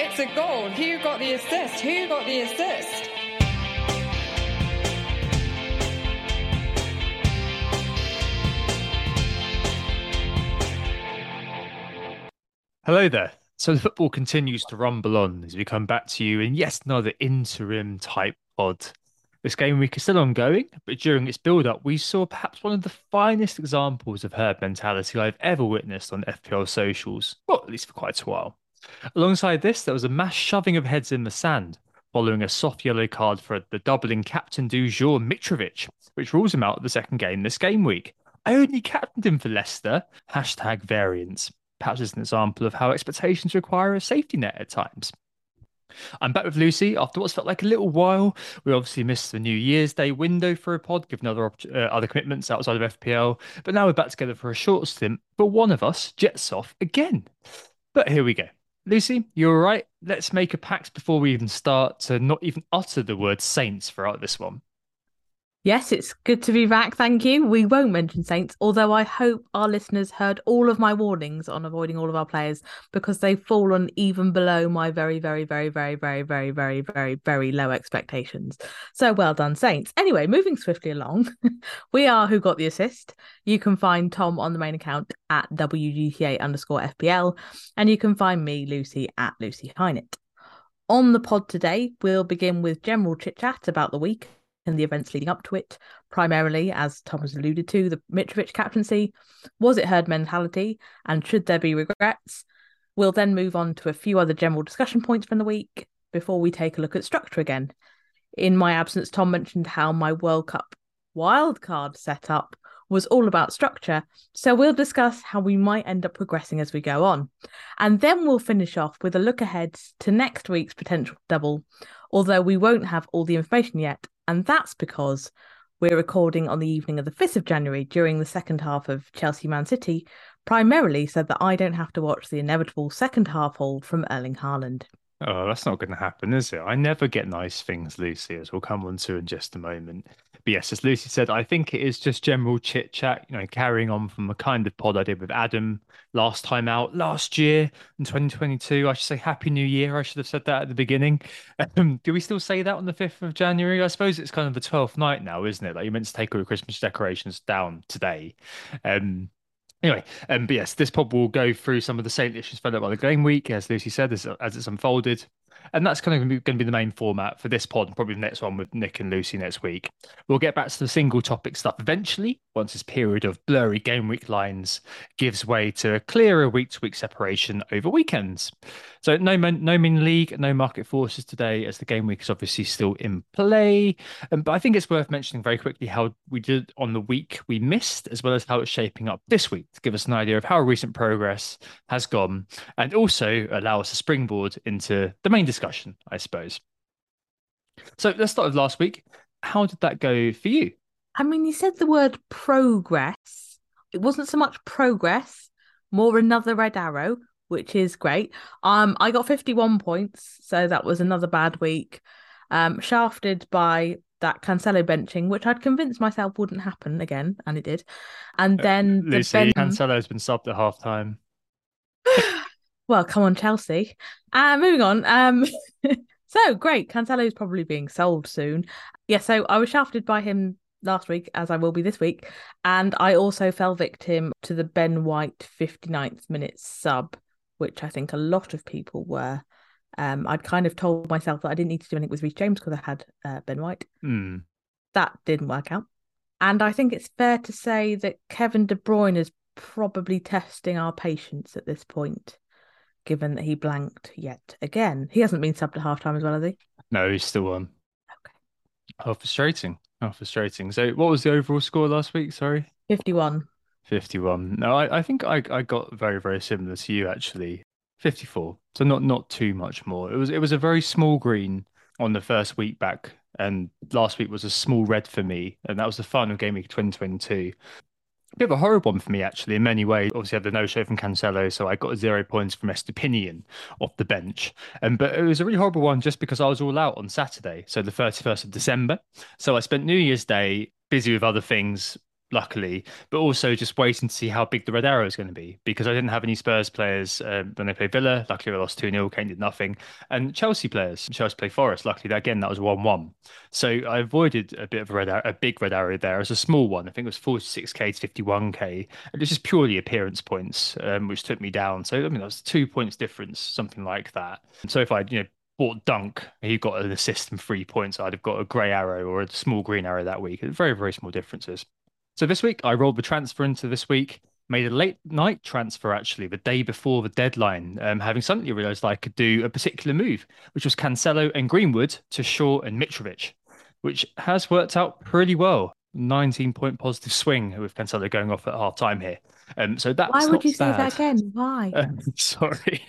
It's a goal. Who got the assist? Who got the assist? Hello there. So the football continues to rumble on as we come back to you in yet another interim type pod. This game week is still ongoing, but during its build up, we saw perhaps one of the finest examples of herd mentality I've ever witnessed on FPL socials, well, at least for quite a while. Alongside this, there was a mass shoving of heads in the sand, following a soft yellow card for the doubling captain du jour Mitrovic, which rules him out of the second game this game week. I only captained him for Leicester. Hashtag variance. Perhaps as an example of how expectations require a safety net at times. I'm back with Lucy after what's felt like a little while. We obviously missed the New Year's Day window for a pod, given other uh, other commitments outside of FPL. But now we're back together for a short stint. But one of us jets off again. But here we go. Lucy, you're right. Let's make a pact before we even start to not even utter the word saints throughout this one. Yes, it's good to be back. Thank you. We won't mention Saints, although I hope our listeners heard all of my warnings on avoiding all of our players because they've fallen even below my very, very, very, very, very, very, very, very, very low expectations. So well done, Saints. Anyway, moving swiftly along, we are Who Got the Assist. You can find Tom on the main account at WGTA underscore FPL, and you can find me, Lucy, at Lucy Hynett. On the pod today, we'll begin with general chit chat about the week and the events leading up to it, primarily, as Tom has alluded to, the Mitrovic captaincy. Was it herd mentality? And should there be regrets? We'll then move on to a few other general discussion points from the week before we take a look at structure again. In my absence, Tom mentioned how my World Cup wildcard setup was all about structure. So we'll discuss how we might end up progressing as we go on. And then we'll finish off with a look ahead to next week's potential double, although we won't have all the information yet. And that's because we're recording on the evening of the 5th of January during the second half of Chelsea Man City, primarily so that I don't have to watch the inevitable second half hold from Erling Haaland. Oh, that's not going to happen, is it? I never get nice things, Lucy, as we'll come on to in just a moment. But yes, as Lucy said, I think it is just general chit chat, you know, carrying on from a kind of pod I did with Adam last time out last year in 2022. I should say Happy New Year. I should have said that at the beginning. Um, do we still say that on the 5th of January? I suppose it's kind of the 12th night now, isn't it? Like you're meant to take all your Christmas decorations down today. Um, Anyway, um, but yes, this pod will go through some of the same issues followed by the game week, as Lucy said, as, as it's unfolded. And that's kind of going to be the main format for this pod and probably the next one with Nick and Lucy next week. We'll get back to the single topic stuff eventually, once this period of blurry game week lines gives way to a clearer week to week separation over weekends. So no no main league, no market forces today, as the game week is obviously still in play. Um, but I think it's worth mentioning very quickly how we did on the week we missed, as well as how it's shaping up this week to give us an idea of how recent progress has gone, and also allow us a springboard into the main discussion, I suppose. So let's start with last week. How did that go for you? I mean, you said the word progress. It wasn't so much progress, more another red arrow which is great. Um, I got 51 points, so that was another bad week. Um, shafted by that Cancelo benching, which I'd convinced myself wouldn't happen again, and it did. And uh, then uh, Lucy, ben... Cancelo's been subbed at half time. well, come on, Chelsea. Uh, moving on. Um, so great. Cancelo's probably being sold soon. Yeah, so I was shafted by him last week, as I will be this week. And I also fell victim to the Ben White 59th minute sub which I think a lot of people were Um, I'd kind of told myself that I didn't need to do anything with Reece James because I had uh, Ben White. Hmm. That didn't work out. And I think it's fair to say that Kevin De Bruyne is probably testing our patience at this point, given that he blanked yet again. He hasn't been subbed at halftime as well, has he? No, he's still on. Okay. Oh, frustrating. Oh, frustrating. So, what was the overall score last week? Sorry. 51. 51. No, I, I think I, I got very, very similar to you actually. 54. So not not too much more. It was it was a very small green on the first week back, and last week was a small red for me, and that was the final game week 2022. Bit of a horrible one for me actually in many ways. Obviously, I had the no show from Cancelo, so I got zero points from Estupiñán off the bench. And but it was a really horrible one just because I was all out on Saturday, so the 31st of December. So I spent New Year's Day busy with other things, luckily, but also just waiting to see how big the red arrow is going to be because I didn't have any Spurs players um, when they played Villa. Luckily, I lost 2 0. Kane did nothing. And Chelsea players, Chelsea played Forest. Luckily, again, that was 1 1. So I avoided a bit of a red arrow, a big red arrow there as a small one. I think it was 46k to 51k. And it was just purely appearance points, um, which took me down. So, I mean, that was two points difference, something like that. So if I, you know, bought Dunk, he got an assist and three points. I'd have got a grey arrow or a small green arrow that week. Very, very small differences. So this week, I rolled the transfer into this week. Made a late night transfer actually, the day before the deadline, um, having suddenly realised I could do a particular move, which was Cancelo and Greenwood to Shaw and Mitrovic, which has worked out pretty well. 19 point positive swing with Cancelo going off at half time here. Um, so that's Why would you say that again? Why? Um, sorry.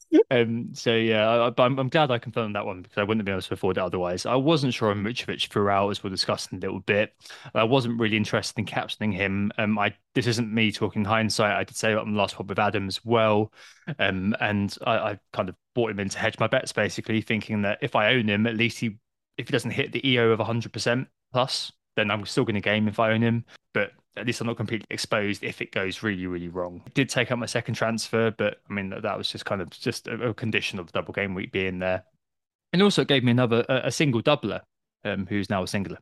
um, so yeah, I, but I'm, I'm glad I confirmed that one because I wouldn't have been able to afford it otherwise. I wasn't sure on Mitrovic throughout, as we'll discuss in a little bit. I wasn't really interested in captaining him. Um, I this isn't me talking hindsight. I did say on the last pod with Adam as well, um, and I, I kind of bought him in to hedge my bets, basically thinking that if I own him, at least he if he doesn't hit the EO of 100% plus, then I'm still going to game if I own him. But at least I'm not completely exposed if it goes really, really wrong. I did take out my second transfer, but I mean, that, that was just kind of just a, a condition of the double game week being there. And also it gave me another, a, a single doubler, um, who's now a singular.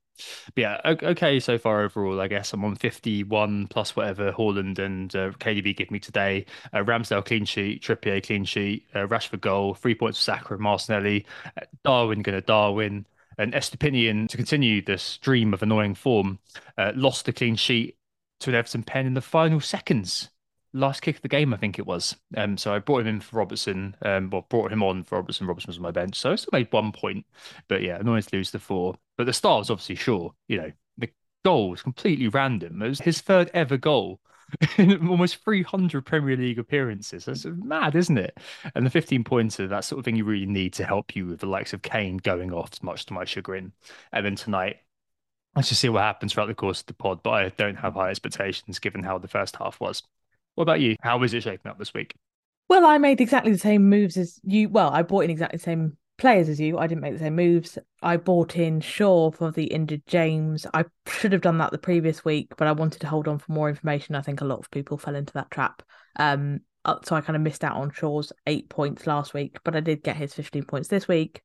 But yeah, okay so far overall, I guess I'm on 51 plus whatever Haaland and uh, KDB give me today. Uh, Ramsdale clean sheet, Trippier clean sheet, uh, Rashford goal, three points for Saka and Martinelli, uh, Darwin going to Darwin. And Estupiñán, to continue the stream of annoying form, uh, lost the clean sheet to an Everton pen in the final seconds. Last kick of the game, I think it was. Um, so I brought him in for Robertson. Um, well, brought him on for Robertson. Robertson was on my bench, so I still made one point. But yeah, annoying to lose the four. But the star was obviously Shaw. You know, the goal was completely random. It was his third ever goal almost 300 Premier League appearances. That's mad, isn't it? And the 15 pointer, that sort of thing you really need to help you with the likes of Kane going off, much to my chagrin. And then tonight, let's just see what happens throughout the course of the pod. But I don't have high expectations given how the first half was. What about you? How is it shaping up this week? Well, I made exactly the same moves as you. Well, I bought in exactly the same players as you. I didn't make the same moves. I bought in Shaw for the injured James. I should have done that the previous week, but I wanted to hold on for more information. I think a lot of people fell into that trap. Um, uh, so I kind of missed out on Shaw's eight points last week, but I did get his 15 points this week.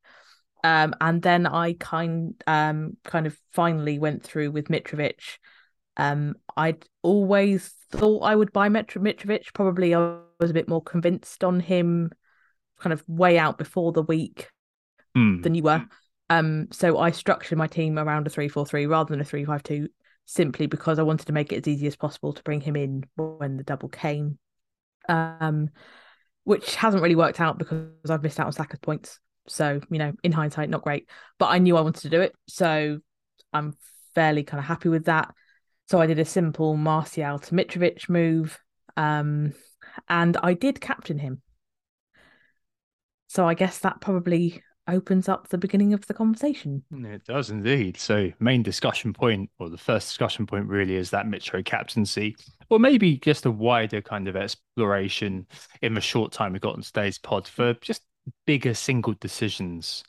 Um, and then I kind um kind of finally went through with Mitrovic. Um, I'd always thought I would buy Mitro- Mitrovic. Probably I was a bit more convinced on him, kind of way out before the week Hmm. than you were. Um, so I structured my team around a three-four-three rather than a three-five-two, simply because I wanted to make it as easy as possible to bring him in when the double came. Um, which hasn't really worked out because I've missed out on Saka's points. So, you know, in hindsight, not great. But I knew I wanted to do it. So I'm fairly kind of happy with that. So I did a simple Martial to Mitrovic move. Um, and I did captain him. So I guess that probably opens up the beginning of the conversation. It does indeed. So, main discussion point, or the first discussion point, really is that Mitro captaincy, or maybe just a wider kind of exploration in the short time we've got on today's pod for just bigger single decisions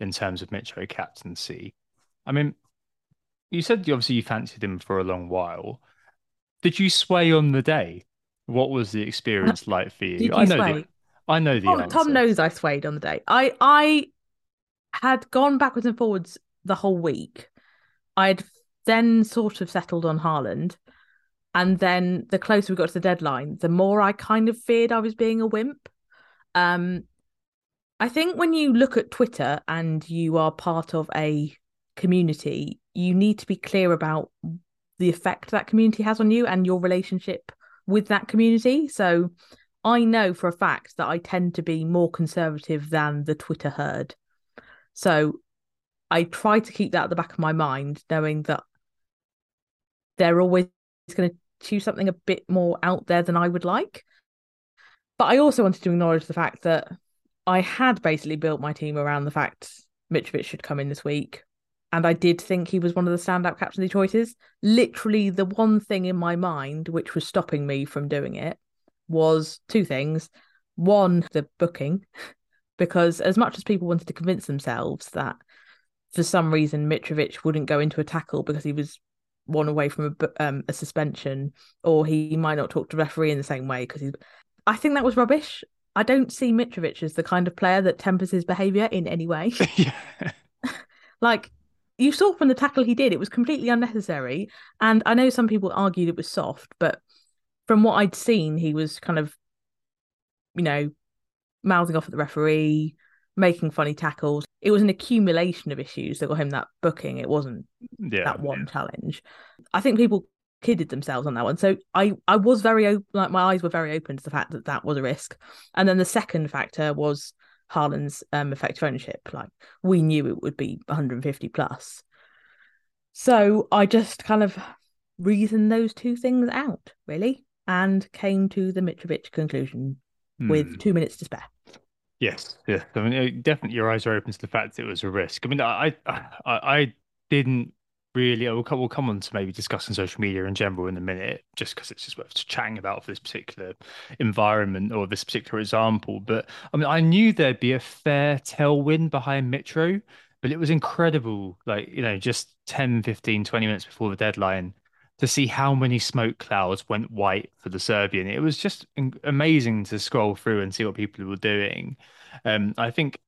in terms of Mitro captaincy. I mean, you said you obviously you fancied him for a long while. Did you sway on the day? What was the experience uh, like for you? Did I know sway? the I know the oh, Tom, answer. Tom knows I swayed on the day. I I had gone backwards and forwards the whole week. I'd then sort of settled on Haaland. And then the closer we got to the deadline, the more I kind of feared I was being a wimp. Um I think when you look at Twitter and you are part of a community, you need to be clear about the effect that community has on you and your relationship with that community. So I know for a fact that I tend to be more conservative than the Twitter herd. So I try to keep that at the back of my mind, knowing that they're always going to choose something a bit more out there than I would like. But I also wanted to acknowledge the fact that I had basically built my team around the fact Mitrovic should come in this week. And I did think he was one of the standout captaincy choices. Literally, the one thing in my mind which was stopping me from doing it was two things. One, the booking, because as much as people wanted to convince themselves that for some reason Mitrovic wouldn't go into a tackle because he was one away from a, um, a suspension, or he might not talk to referee in the same way because he's. I think that was rubbish. I don't see Mitrovic as the kind of player that tempers his behaviour in any way. yeah. like you saw from the tackle he did, it was completely unnecessary. And I know some people argued it was soft, but from what I'd seen, he was kind of, you know, mouthing off at the referee, making funny tackles. It was an accumulation of issues that got him that booking. It wasn't Yeah. that one yeah. challenge. I think people kidded themselves on that one. So I I was very open, like my eyes were very open to the fact that that was a risk. And then the second factor was Haaland's um, effective ownership. Like we knew it would be 150 plus. So I just kind of reasoned those two things out really, and came to the Mitrovic conclusion Hmm. with two minutes to spare. Yes, yeah. I mean, definitely your eyes are open to the fact it was a risk. I mean, I, I, I didn't really. We'll come, we'll come on to maybe discussing social media in general in a minute, just because it's just worth chatting about for this particular environment or this particular example. But I mean, I knew there'd be a fair tailwind behind Mitro, but it was incredible. Like, you know, just 10, 15, 20 minutes before the deadline to see how many smoke clouds went white for the Serbian. It was just amazing to scroll through and see what people were doing. Um, I think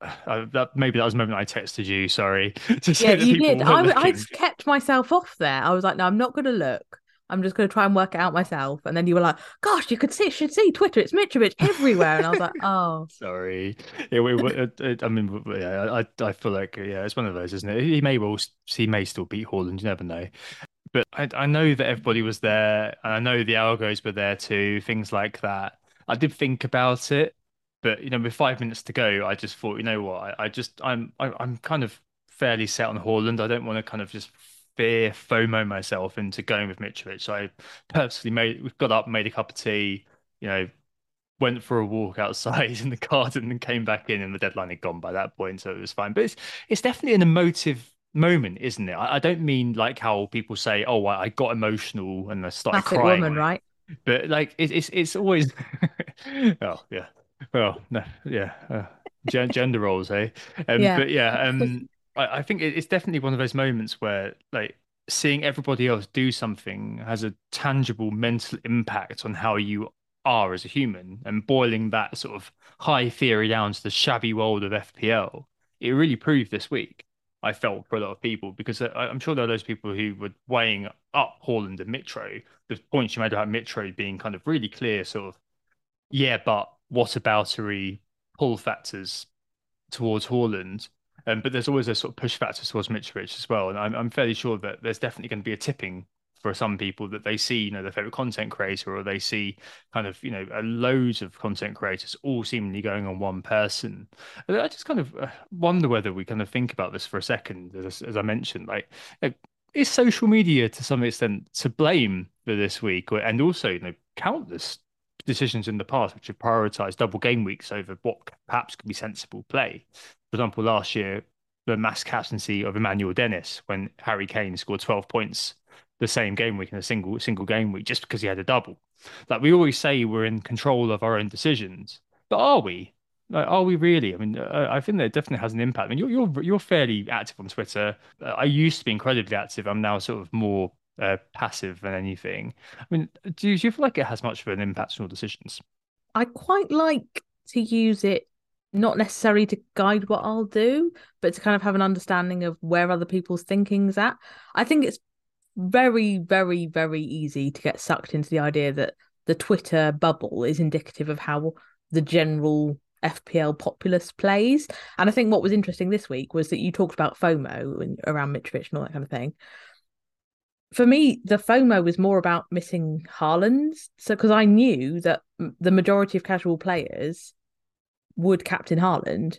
uh, that maybe that was the moment I texted you. Sorry to say Yeah, you did. I, I kept myself off there. I was like, no, I'm not going to look. I'm just going to try and work it out myself. And then you were like, gosh, you could see, should see Twitter. It's Mitrovic everywhere. And I was like, oh, Sorry. It, it, it, it- I mean, yeah, I, I feel like yeah, it's one of those, isn't it? He may well, he may still beat Haaland. You never know. But I, I know that everybody was there, and I know the algos were there too. Things like that. I did think about it, but you know, with five minutes to go, I just thought, you know what? I, I just, I'm, I, I'm kind of fairly set on Haaland. I don't want to kind of just fear FOMO myself into going with Mitrovic. So I purposely made, we've got up, made a cup of tea, you know, went for a walk outside in the garden and came back in and the deadline had gone by that point so it was fine but it's it's definitely an emotive moment isn't it i, I don't mean like how people say oh I, I got emotional and i started classic crying woman, right? but like it, it's it's always oh yeah well no yeah uh, gen- gender roles eh um, Yeah. but yeah um I, I think it, it's definitely one of those moments where like seeing everybody else do something has a tangible mental impact on how you are as a human and boiling that sort of high theory down to the shabby world of FPL, it really proved this week. I felt for a lot of people because I, I'm sure there are those people who were weighing up Haaland and Mitro. The points you made about Mitro being kind of really clear, sort of, yeah, but what aboutery pull factors towards Haaland? Um, but there's always a sort of push factor towards Mitrovic as well. And I'm, I'm fairly sure that there's definitely going to be a tipping for some people that they see, you know, their favorite content creator, or they see kind of, you know, uh, loads of content creators all seemingly going on one person. I just kind of uh, wonder whether we kind of think about this for a second, as, as I mentioned, like, you is social media to some extent to blame for this week, and also, you know, countless decisions in the past which have prioritized double game weeks over what perhaps could be sensible play. For example, last year, the mass captaincy of Emmanuel Dennis when Harry Kane scored 12 points the same game week in a single single game week just because he had a double. Like we always say we're in control of our own decisions, but are we? Like, are we really? I mean, uh, I think that it definitely has an impact. I mean, you're you're you're fairly active on Twitter. Uh, I used to be incredibly active. I'm now sort of more uh, passive than anything. I mean, do you, do you feel like it has much of an impact on your decisions? I quite like to use it not necessarily to guide what I'll do, but to kind of have an understanding of where other people's thinking's at. I think it's very, very, very easy to get sucked into the idea that the Twitter bubble is indicative of how the general FPL populist plays. And I think what was interesting this week was that you talked about FOMO and around Mitrovic and all that kind of thing. For me, the FOMO was more about missing Haaland's. So because I knew that the majority of casual players would captain Haaland.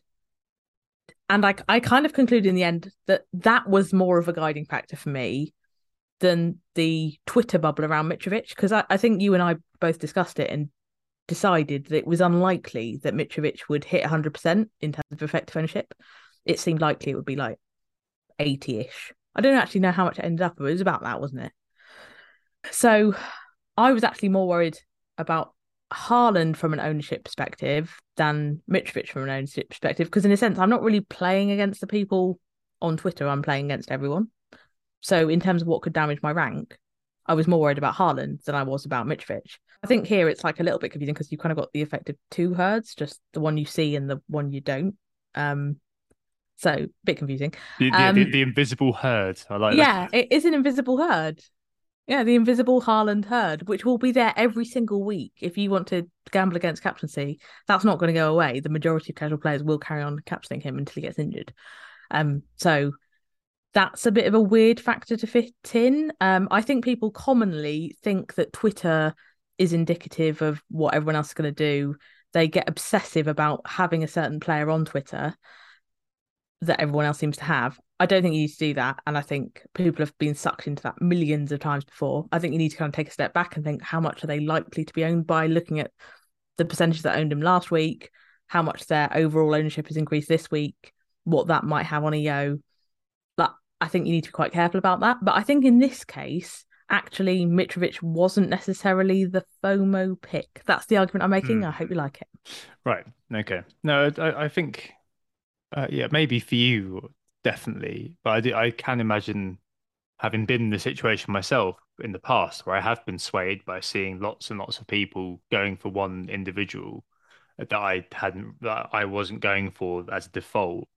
And I, I kind of concluded in the end that that was more of a guiding factor for me than the Twitter bubble around Mitrovic because I, I think you and I both discussed it and decided that it was unlikely that Mitrovic would hit 100% in terms of effective ownership. It seemed likely it would be like 80 ish. I don't actually know how much it ended up, but it was about that, wasn't it? So I was actually more worried about Haaland from an ownership perspective than Mitrovic from an ownership perspective because, in a sense, I'm not really playing against the people on Twitter, I'm playing against everyone. So, in terms of what could damage my rank, I was more worried about Haaland than I was about Mitrovic. I think here it's like a little bit confusing because you've kind of got the effect of two herds, just the one you see and the one you don't. Um, so a bit confusing. The, the, um, the, the invisible herd. I like. Yeah, that. it is an invisible herd. Yeah, the invisible Haaland herd, which will be there every single week. If you want to gamble against captaincy, that's not going to go away. The majority of casual players will carry on captaining him until he gets injured. Um, so that's a bit of a weird factor to fit in. Um, I think people commonly think that Twitter is indicative of what everyone else is going to do. They get obsessive about having a certain player on Twitter that everyone else seems to have. I don't think you need to do that. And I think people have been sucked into that millions of times before. I think you need to kind of take a step back and think how much are they likely to be owned by looking at the percentage that owned them last week, how much their overall ownership has increased this week, what that might have on EO. I think you need to be quite careful about that. But I think in this case, actually, Mitrovic wasn't necessarily the FOMO pick. That's the argument I'm making. Mm. I hope you like it. Right. Okay. No, I, I think, uh, yeah, maybe for you, definitely. But I, do, I can imagine having been in the situation myself in the past where I have been swayed by seeing lots and lots of people going for one individual that I hadn't, that I wasn't going for as default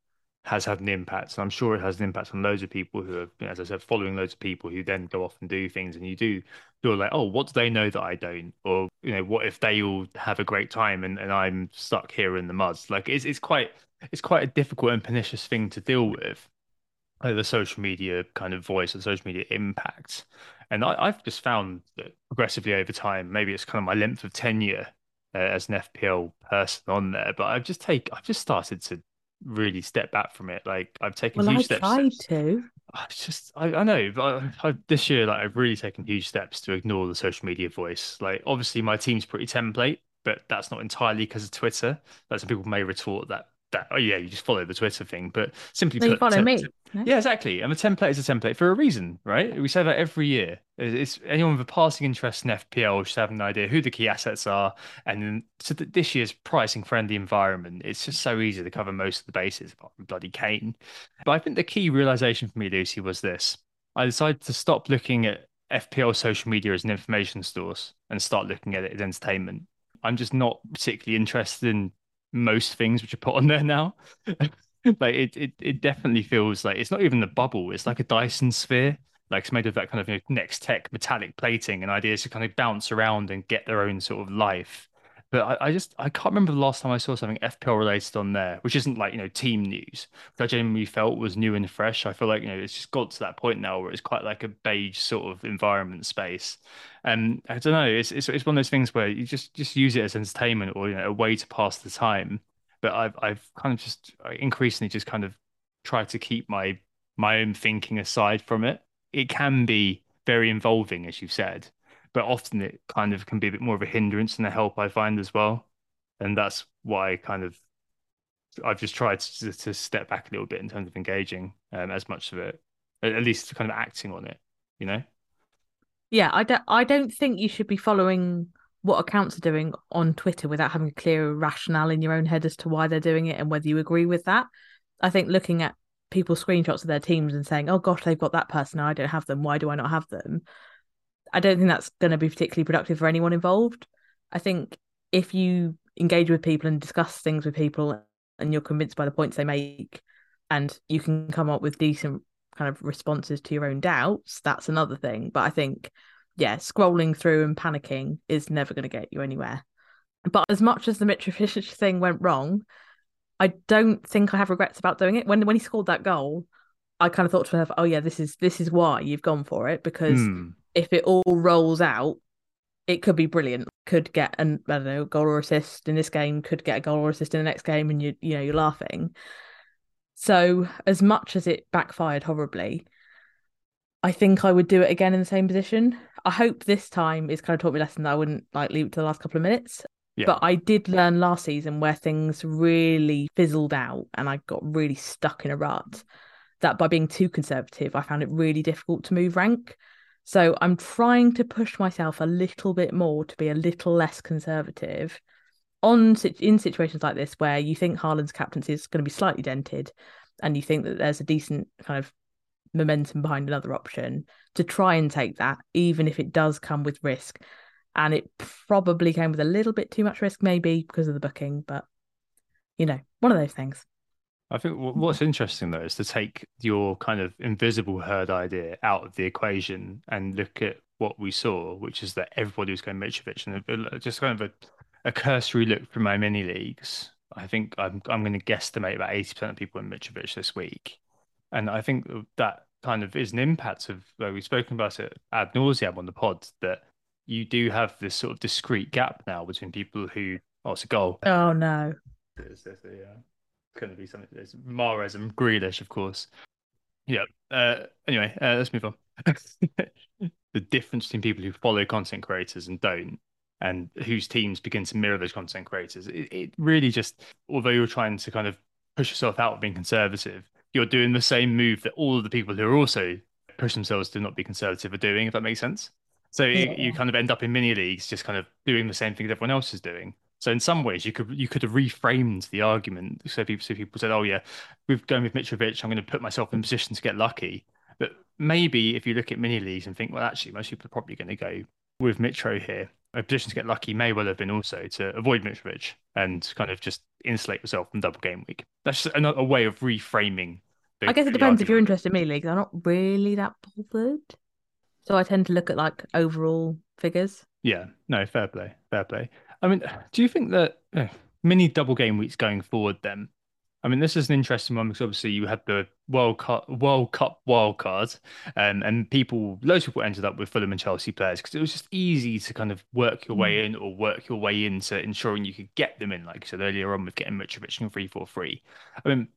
has had an impact. And I'm sure it has an impact on loads of people who are, as I said, following loads of people who then go off and do things. And you do feel like, oh, what do they know that I don't? Or, you know, what if they all have a great time and, and I'm stuck here in the mud? Like it's it's quite it's quite a difficult and pernicious thing to deal with. Like the social media kind of voice, the social media impact. And I, have just found that progressively over time, maybe it's kind of my length of tenure uh, as an FPL person on there, but I've just take I've just started to really step back from it. Like I've taken well, huge I steps. tried to. I just I, I know, but I, I, this year, like I've really taken huge steps to ignore the social media voice. Like obviously, my team's pretty template, but that's not entirely because of Twitter. Like some people may retort that that oh yeah you just follow the twitter thing but simply no, put, you follow me yeah exactly and a template is a template for a reason right? We say that every year. It's anyone with a passing interest in fpl should have an idea who the key assets are and then so that this year's pricing friendly environment it's just so easy to cover most of the bases apart from bloody kane. But i think the key realization for me lucy was this. I decided to stop looking at fpl social media as an information source and start looking at it as entertainment. I'm just not particularly interested in most things which are put on there now. like it, it, it definitely feels like it's not even the bubble. It's like a Dyson sphere. Like it's made of that kind of you know, next tech metallic plating and ideas to kind of bounce around and get their own sort of life. But I, I, just I can't remember the last time I saw something FPL related on there, which isn't like you know team news, which I genuinely felt was new and fresh. I feel like you know it's just got to that point now where it's quite like a beige sort of environment space. And I don't know, it's, it's it's one of those things where you just just use it as entertainment or you know a way to pass the time. But I've I've kind of just increasingly just kind of tried to keep my my own thinking aside from it. It can be very involving, as you've said but often it kind of can be a bit more of a hindrance than a help I find as well. And that's why I kind of I've just tried to, to step back a little bit in terms of engaging um, as much of it, at least kind of acting on it, you know? Yeah, I don't I don't think you should be following what accounts are doing on Twitter without having a clear rationale in your own head as to why they're doing it and whether you agree with that. I think looking at people's screenshots of their teams and saying, "Oh gosh, they've got that person, I don't have them. Why do I not have them?" I don't think that's going to be particularly productive for anyone involved. I think if you engage with people and discuss things with people and you're convinced by the points they make and you can come up with decent kind of responses to your own doubts, that's another thing. But I think, yeah, scrolling through and panicking is never going to get you anywhere. But as much as the Mitrovic thing went wrong, I don't think I have regrets about doing it. When when he scored that goal, I kind of thought to myself, "Oh yeah, this is this is why you've gone for it because Hmm. If it all rolls out, it could be brilliant. Could get an I don't know goal or assist in this game. Could get a goal or assist in the next game, and you you know you're laughing. So as much as it backfired horribly, I think I would do it again in the same position. I hope this time it's kind of taught me a lesson that I wouldn't like leave it to the last couple of minutes. Yeah. But I did learn last season where things really fizzled out and I got really stuck in a rut. That by being too conservative, I found it really difficult to move rank. So I'm trying to push myself a little bit more to be a little less conservative on in situations like this where you think Haaland's captaincy is going to be slightly dented and you think that there's a decent kind of momentum behind another option to try and take that even if it does come with risk. And it probably came with a little bit too much risk maybe because of the booking but you know one of those things I think what's interesting though is to take your kind of invisible herd idea out of the equation and look at what we saw, which is that everybody was going Mitrovic, and it- it- just kind of a, a cursory look through my mini leagues. I think I'm I'm going to guesstimate about eighty percent of people in Mitrovic this week, and I think that kind of is an impact of where we've spoken about it ad nauseam on the pod that you do have this sort of discrete gap now between people who oh it's a goal. Oh no. There's, there's a, uh, it's going to be something. There's Mahrez and Grealish, of course. Yeah. Uh, anyway, uh, let's move on. the difference between people who follow content creators and don't, and whose teams begin to mirror those content creators, it, it really just, although you're trying to kind of push yourself out of being conservative, you're doing the same move that all of the people who are also push themselves to not be conservative are doing, if that makes sense. So you- you kind of end up in mini leagues just kind of doing the same thing that everyone else is doing. So in some ways, you could you could have reframed the argument. So people so people said, "Oh yeah, we've going with Mitrovic. I'm going to put myself in position to get lucky." But maybe if you look at mini leagues and think, well, actually, most people are probably going to go with Mitro here. A position to get lucky may well have been also to avoid Mitrovic and kind of just insulate yourself from double game week. That's just another way of reframing. The, I guess it depends if you're interested in mini leagues. I'm not really that bothered. So I tend to look at like overall figures. Yeah, no, fair play, fair play. I mean, do you think that uh, mini double game weeks going forward then? I mean, this is an interesting one because obviously you had the World Cup World Cup wild card, um, and people, loads of people ended up with Fulham and Chelsea players because it was just easy to kind of work your way in or work your way into ensuring you could get them in, like you said earlier on with getting Mitrovic and three four three. I mean,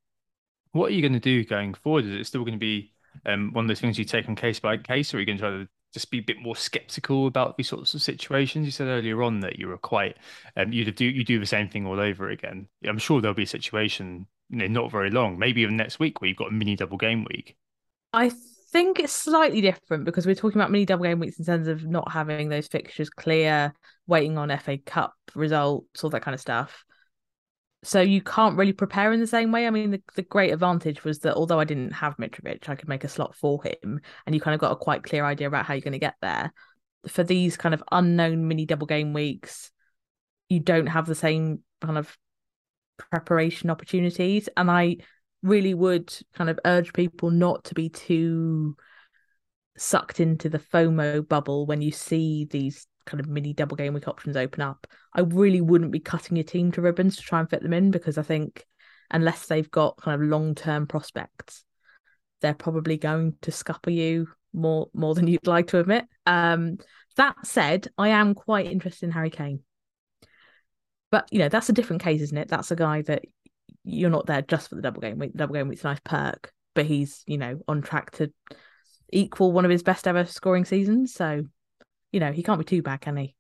what are you going to do going forward? Is it still going to be um, one of those things you take on case by case, or are you going to try to just be a bit more skeptical about these sorts of situations? You said earlier on that you were quite, um, you'd do you do the same thing all over again. I'm sure there'll be a situation, you know, not very long, maybe even next week, where you've got a mini double game week. I think it's slightly different because we're talking about mini double game weeks in terms of not having those fixtures clear, waiting on FA Cup results, all that kind of stuff. So you can't really prepare in the same way. I mean, the, the great advantage was that although I didn't have Mitrovic, I could make a slot for him, and you kind of got a quite clear idea about how you're going to get there. For these kind of unknown mini double game weeks, you don't have the same kind of preparation opportunities, and I really would kind of urge people not to be too sucked into the FOMO bubble when you see these kind of mini double game week options open up. I really wouldn't be cutting your team to ribbons to try and fit them in because I think unless they've got kind of long term prospects, they're probably going to scupper you more more than you'd like to admit. Um, that said, I am quite interested in Harry Kane. But you know, that's a different case, isn't it? That's a guy that you're not there just for the double game week. The double game week's a nice perk, but he's, you know, on track to equal one of his best ever scoring seasons. So, you know, he can't be too bad, can he?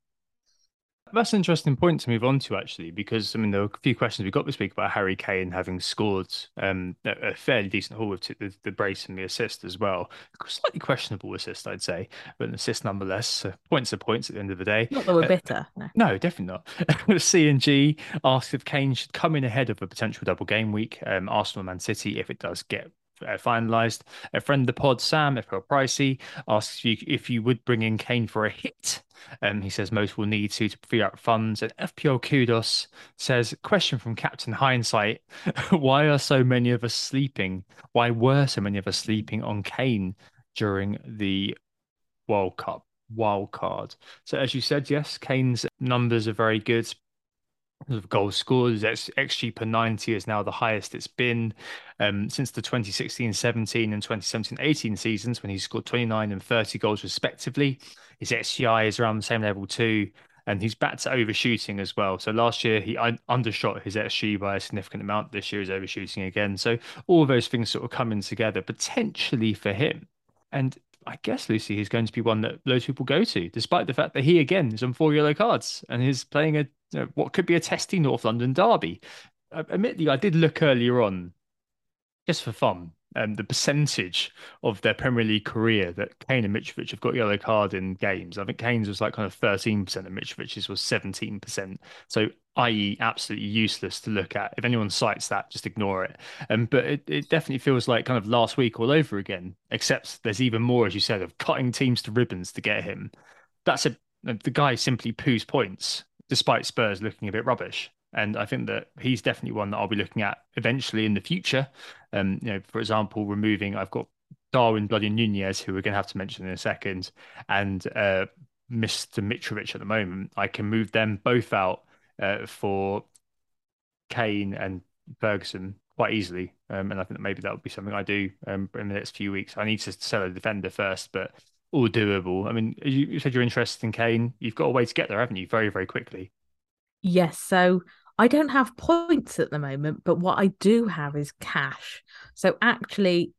That's an interesting point to move on to, actually, because I mean, there were a few questions we got this week about Harry Kane having scored um, a fairly decent haul with the, the brace and the assist as well. Slightly questionable assist, I'd say, but an assist nonetheless. So points are points at the end of the day. Not that we're Uh, bitter. No. No, definitely not. C and G asked if Kane should come in ahead of a potential double game week, um, Arsenal Man City, if it does get uh, finalised. A friend of the pod, Sam FL Pricey, asks if you, if you would bring in Kane for a hit. Um, he says most will need to to free up funds. And FPL Kudos says, question from Captain Hindsight: Why are so many of us sleeping? Why were so many of us sleeping on Kane during the World Cup wild card? So as you said, yes, Kane's numbers are very good. Of goals scored. His XG per 90 is now the highest it's been um, since the 2016 17 and 2017 18 seasons when he scored 29 and 30 goals respectively. His XGI is around the same level too. And he's back to overshooting as well. So last year he undershot his XG by a significant amount. This year he's overshooting again. So all those things sort of coming together potentially for him. And I guess Lucy is going to be one that of people go to, despite the fact that he again is on four yellow cards and is playing a you know, what could be a testy North London derby. Uh, admittedly, I did look earlier on, just for fun, um, the percentage of their Premier League career that Kane and Mitrovic have got yellow card in games. I think Kane's was like kind of 13% and Mitrovic's was 17%. So, i.e., absolutely useless to look at. If anyone cites that, just ignore it. Um, but it, it definitely feels like kind of last week all over again, except there's even more, as you said, of cutting teams to ribbons to get him. That's a the guy simply poos points despite Spurs looking a bit rubbish. And I think that he's definitely one that I'll be looking at eventually in the future. Um, you know, for example, removing I've got Darwin Bloody Nunez, who we're going to have to mention in a second, and uh, Mr. Mitrovic at the moment. I can move them both out uh, for Kane and Ferguson quite easily. Um, and I think that maybe that would be something I do um, in the next few weeks. I need to sell a defender first, but all doable. I mean, you, you said you're interested in Kane. You've got a way to get there, haven't you? Very, very quickly. Yes. So I don't have points at the moment, but what I do have is cash. So actually,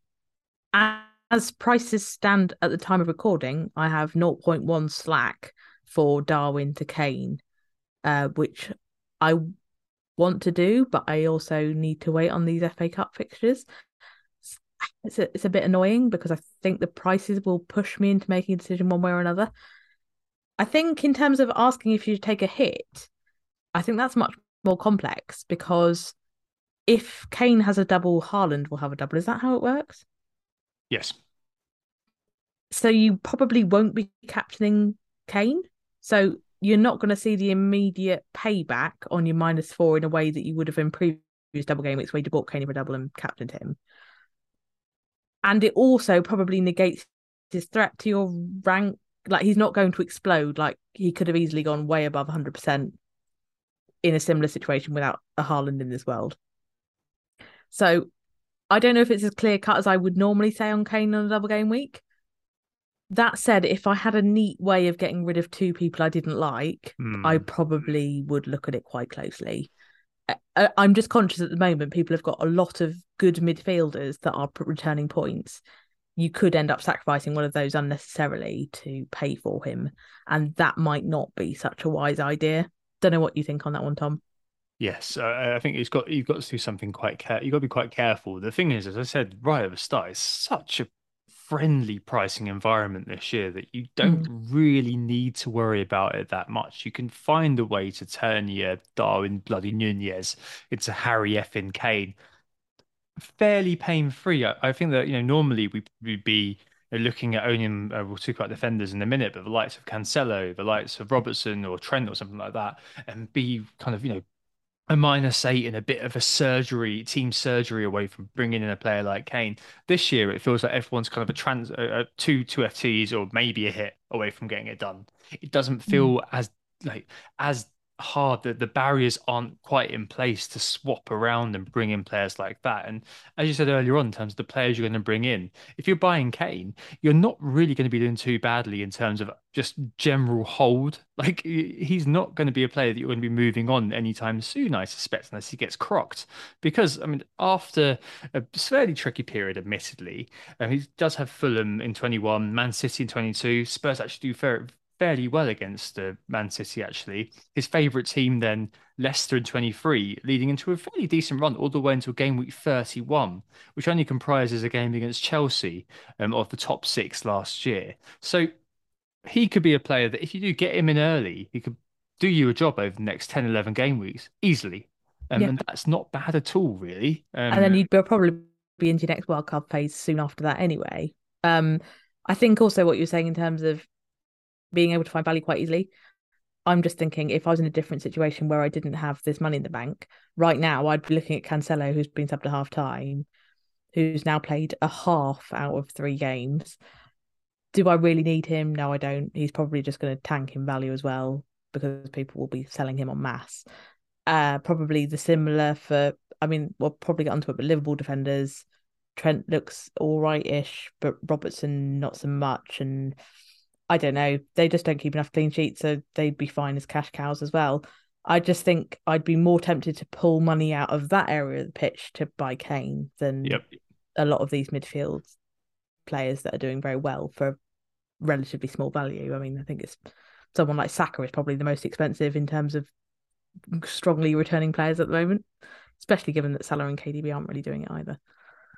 as prices stand at the time of recording, I have 0.1 slack for Darwin to Kane, uh, which I want to do, but I also need to wait on these FA Cup fixtures it's a, it's a bit annoying because I think the prices will push me into making a decision one way or another. I think in terms of asking if you take a hit, I think that's much more complex because if Kane has a double, Haaland will have a double. Is that how it works? Yes. So you probably won't be captaining Kane. So you're not going to see the immediate payback on your minus four in a way that you would have in previous double game weeks where you bought Kane for a double and captained him and it also probably negates his threat to your rank. Like he's not going to explode. Like he could have easily gone way above 100 percent in a similar situation without a Haaland in this world. So I don't know if it's as clear cut as I would normally say on Kane on a double game week. That said, if I had a neat way of getting rid of two people I didn't like, mm. I probably would look at it quite closely. I'm just conscious at the moment people have got a lot of good midfielders that are returning points. You could end up sacrificing one of those unnecessarily to pay for him, and that might not be such a wise idea. Don't know what you think on that one, Tom. Yes, I think it's got you've got to do something quite care. You've got to be quite careful. The thing is, as I said right at the start, it's such a friendly pricing environment this year that you don't mm. really need to worry about it that much. You can find a way to turn your Darwin bloody Nunez into Harry effing Kane fairly pain free. I, I, think that you know normally we would be looking at owning. Uh, we'll talk about defenders in a minute, but the likes of Cancelo, the likes of Robertson or Trent or something like that, and be kind of you know a minus eight and a bit of a surgery, team surgery away from bringing in a player like Kane. This year, it feels like everyone's kind of a trans, uh, two two FTs or maybe a hit away from getting it done. It doesn't feel mm. as like as hard that the barriers aren't quite in place to swap around and bring in players like that. And as you said earlier on, in terms of the players you're going to bring in, if you're buying Kane, you're not really going to be doing too badly in terms of just general hold. Like he's not going to be a player that you're going to be moving on anytime soon, I suspect, unless he gets crocked. Because I mean, after a fairly tricky period, admittedly, um, he does have Fulham in 21, Man City in 22. Spurs actually do fair, fairly well against uh, Man City, actually. His favourite team then, Leicester in 23, leading into a fairly decent run all the way until game week 31, which only comprises a game against Chelsea um, of the top six last year. So he could be a player that if you do get him in early, he could do you a job over the next 10, 11 game weeks easily. Um, yeah. And that's not bad at all, really. Um, and then you'd probably be into your next wildcard phase soon after that anyway. Um, I think also what you're saying in terms of being able to find value quite easily. I'm just thinking if I was in a different situation where I didn't have this money in the bank right now, I'd be looking at Cancelo, who's been subbed at half time, who's now played a half out of three games. Do I really need him? No, I don't. He's probably just going to tank in value as well because people will be selling him on mass. Uh, probably the similar for. I mean, we'll probably get onto it, but Liverpool defenders. Trent looks all right-ish, but Robertson not so much, and I don't know. They just don't keep enough clean sheets, so they'd be fine as cash cows as well. I just think I'd be more tempted to pull money out of that area of the pitch to buy Kane than Yep. a lot of these midfield players that are doing very well for relatively small value. I mean, I think it's someone like Saka is probably the most expensive in terms of strongly returning players at the moment, especially given that Salah and KDB aren't really doing it either.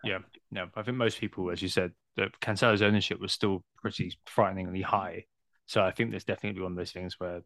Yeah, no, I think most people, as you said, that Cancelo's ownership was still pretty frighteningly high. So I think there's definitely one of those things where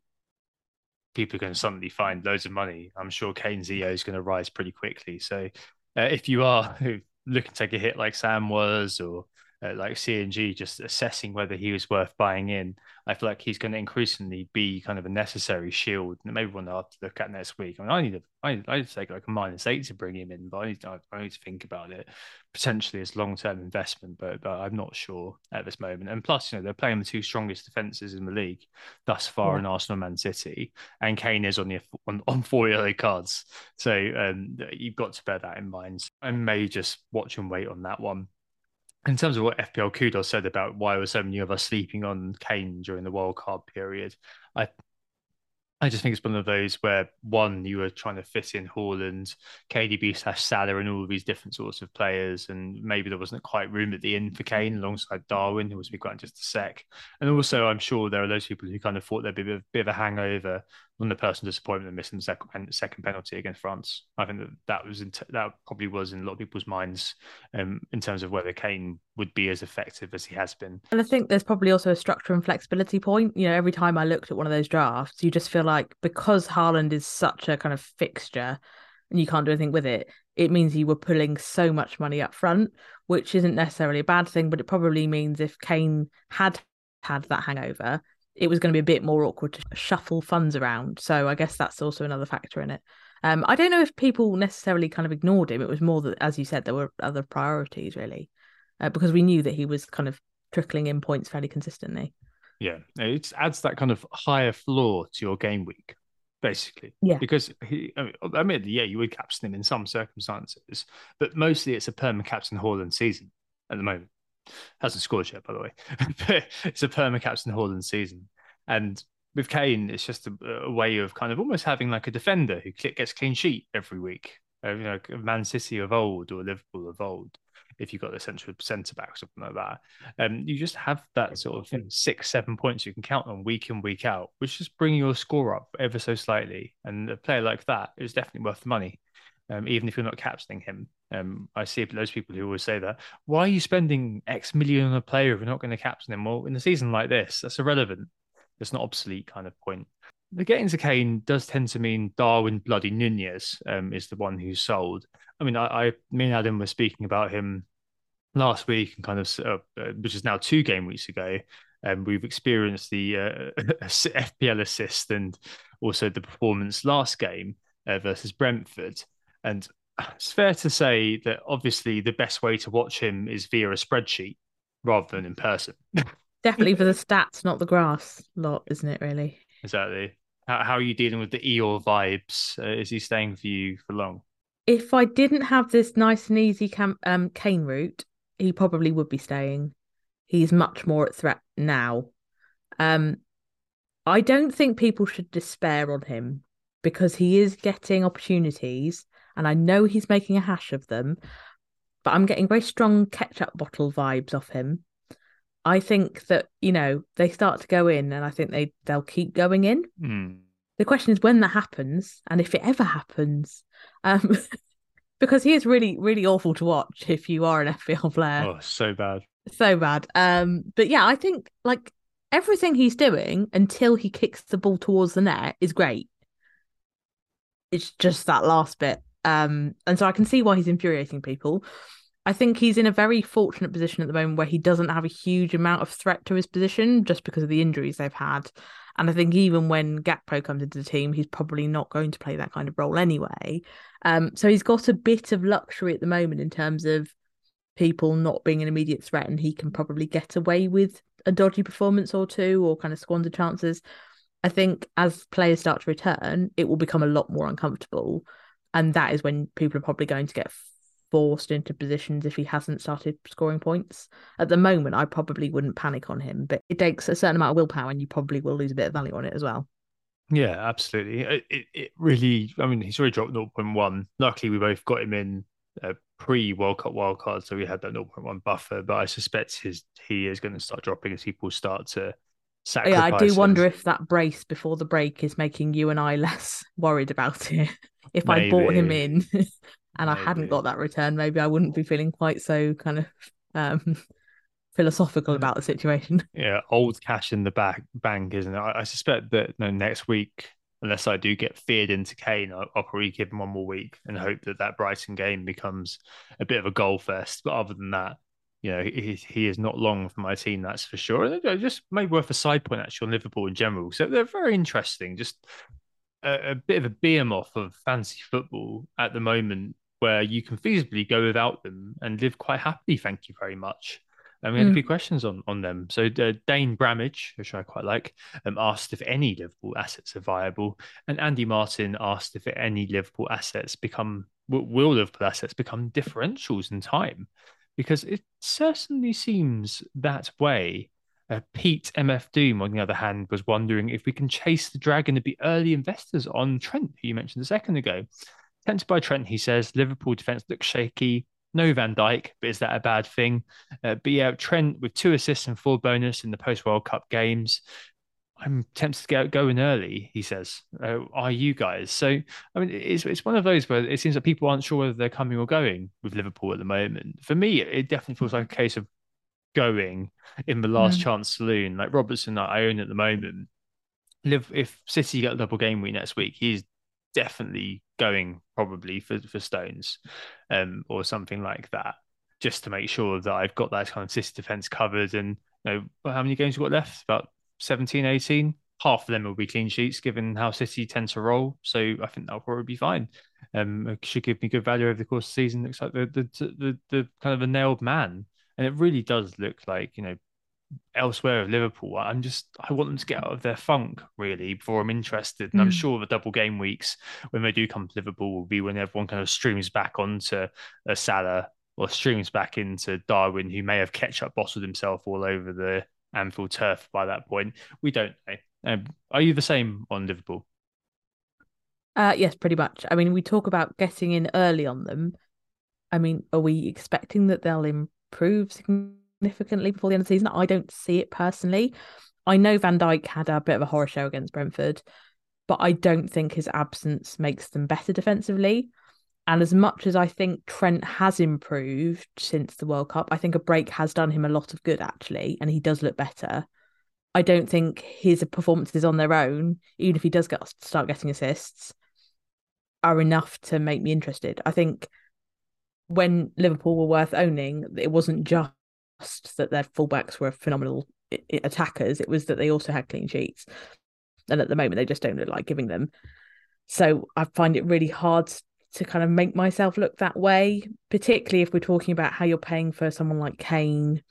people to suddenly find loads of money. I'm sure Kane's EO is going to rise pretty quickly. So uh, if you are looking to take a hit like Sam was, or uh, like CNG, just assessing whether he was worth buying in, I feel like he's going to increasingly be kind of a necessary shield. And maybe one I'll have to look at next week. I mean, I need to, I, I need to take like a minus eight to bring him in, but I need to, I need to think about it potentially as long term investment, but, but I'm not sure at this moment. And plus, you know, they're playing the two strongest defenses in the league thus far Yeah. in Arsenal, Man City, and Kane is on the on, on four yellow cards. So um, you've got to bear that in mind. I may just watch and wait on that one. In terms of what FPL Kudos said about why were so many of us sleeping on Kane during the wild card period, I I just think it's one of those where one, you were trying to fit in Haaland, KDB slash Salah, and all of these different sorts of players, and maybe there wasn't quite room at the inn for Kane alongside Darwin, who will speak about in just a sec. And also, I'm sure there are those people who kind of thought there'd be a bit of a hangover on the personal disappointment of missing the second, second penalty against France. I think that that was in that probably was in a lot of people's minds um, in terms of whether Kane would be as effective as he has been. And I think there's probably also a structure and flexibility point. You know, every time I looked at one of those drafts, you just feel like because Haaland is such a kind of fixture and you can't do anything with it, it means you were pulling so much money up front, which isn't necessarily a bad thing, but it probably means if Kane had had that hangover, it was going to be a bit more awkward to shuffle funds around. So I guess that's also another factor in it. Um, I don't know if people necessarily kind of ignored him. It was more that, as you said, there were other priorities really, uh, because we knew that he was kind of trickling in points fairly consistently. Yeah, it adds that kind of higher floor to your game week, basically. Yeah. Because he, I mean, admittedly, yeah, you would captain him in some circumstances, but mostly it's a perma captain Haaland season at the moment. Hasn't scored yet, by the way, but it's a perma captain Haaland season. And with Kane, it's just a, a way of kind of almost having like a defender who gets clean sheet every week. Uh, you know, Man City of old or Liverpool of old. If you've got the central centre back or something like that, um, you just have that sort of you know, six, seven points you can count on week in, week out, which just bring your score up ever so slightly. And a player like that is definitely worth the money, um, even if you're not captaining him. Um, I see those people who always say that. Why are you spending X million on a player if you're not going to captain him? Well, in a season like this, that's irrelevant. It's not obsolete kind of point. The getting to Kane does tend to mean Darwin Bloody Nunez um, is the one who's sold. I mean, I, I, me and Adam were speaking about him last week and kind of, uh, uh, which is now two game weeks ago. Um, we've experienced the uh, FPL assist and also the performance last game uh, versus Brentford. And it's fair to say that obviously the best way to watch him is via a spreadsheet rather than in person. Definitely for the stats, not the grass lot, isn't it? Really. Exactly. How, how are you dealing with the Eeyore vibes? Uh, is he staying for you for long? If I didn't have this nice and easy cam- um, Kane route, he probably would be staying. He's much more at threat now. Um, I don't think people should despair on him because he is getting opportunities, and I know he's making a hash of them. But I'm getting very strong ketchup bottle vibes off him. I think that you know they start to go in, and I think they they'll keep going in. Mm. The question is when that happens, and if it ever happens, um, because he is really really awful to watch if you are an FPL player, Oh, so bad. so bad. Um, but yeah, I think like everything he's doing until he kicks the ball towards the net is great. It's just that last bit, um, and so I can see why he's infuriating people. I think he's in a very fortunate position at the moment where he doesn't have a huge amount of threat to his position just because of the injuries they've had. And I think even when Gakpo comes into the team, he's probably not going to play that kind of role anyway. Um, so he's got a bit of luxury at the moment in terms of people not being an immediate threat, and he can probably get away with a dodgy performance or two or kind of squander chances. I I think as players start to return, it will become a lot more uncomfortable. And that is when people are probably going to get forced into positions if he hasn't started scoring points. At the moment, I probably wouldn't panic on him, but it takes a certain amount of willpower and you probably will lose a bit of value on it as well. Yeah, absolutely. It, it, it really, I mean, he's already dropped 0.1. Luckily, we both got him in uh, pre World Cup wildcard, so we had that 0.1 buffer. But I suspect his he is going to start dropping as people start to sacrifice. Yeah, I do wonder if that brace before the break is making you and I less worried about it. If I bought him in and I hadn't got that return, maybe I wouldn't be feeling quite so kind of um philosophical about the situation. yeah, old cash in the back bank, isn't it? I, I suspect that you know, next week, unless I do get feared into Kane, I'll, I'll probably give him one more week and hope that that Brighton game becomes a bit of a goal fest. But other than that, you know, he, he is not long for my team, that's for sure. And just maybe worth a side point actually on Liverpool in general. So they're very interesting. Just a, a bit of a behemoth of fancy football at the moment, where you can feasibly go without them and live quite happily. Thank you very much. And we had a Mm. few questions on, on them. So uh, Dane Bramage, which I quite like, um, asked if any Liverpool assets are viable, and Andy Martin asked if any Liverpool assets become will, will Liverpool assets become differentials in time, because it certainly seems that way. Uh, Pete MF Doom, on the other hand, was wondering if we can chase the dragon and be early investors on Trent, who you mentioned a second ago. Tempted by Trent, he says Liverpool defense looks shaky. No Van Dijk, but is that a bad thing? Uh, but yeah, Trent with two assists and four bonus in the post World Cup games. I'm tempted to get going early, he says. Uh, are you guys? So, I mean, it's it's one of those where it seems like people aren't sure whether they're coming or going with Liverpool at the moment. For me, it definitely feels like a case of going in the last Mm. chance saloon. Like Robertson, that I own at the moment. Live if City get a double game week next week, he's definitely going probably for for Stones, um, or something like that, just to make sure that I've got that kind of City defense covered. And you know, how many games we got left? About 17, 18. Half of them will be clean sheets, given how City tend to roll. So I think that'll probably be fine. Um, it should give me good value over the course of the season. Looks like the the the, the kind of a nailed man, and it really does look like you know elsewhere of Liverpool. I'm just I want them to get out of their funk really before I'm interested. And I'm Mm. sure the double game weeks when they do come to Liverpool will be when everyone kind of streams back onto a Salah or streams back into Darwin, who may have ketchup bottled himself all over the Anfield turf by that point. We don't know. Um, are you the same on Liverpool? Uh yes, pretty much. I mean, we talk about getting in early on them. I mean, are we expecting that they'll improve significantly before the end of the season? I don't see it personally. I know Van Dijk had a bit of a horror show against Brentford, but I don't think his absence makes them better defensively. And as much as I think Trent has improved since the World Cup, I think a break has done him a lot of good actually, and he does look better. I don't think his performances on their own, even if he does get start getting assists, are enough to make me interested. I think when Liverpool were worth owning, it wasn't just that their fullbacks were phenomenal attackers; it was that they also had clean sheets, and at the moment they just don't look like giving them. So I find it really hard to kind of make myself look that way, particularly if we're talking about how you're paying for someone like Kane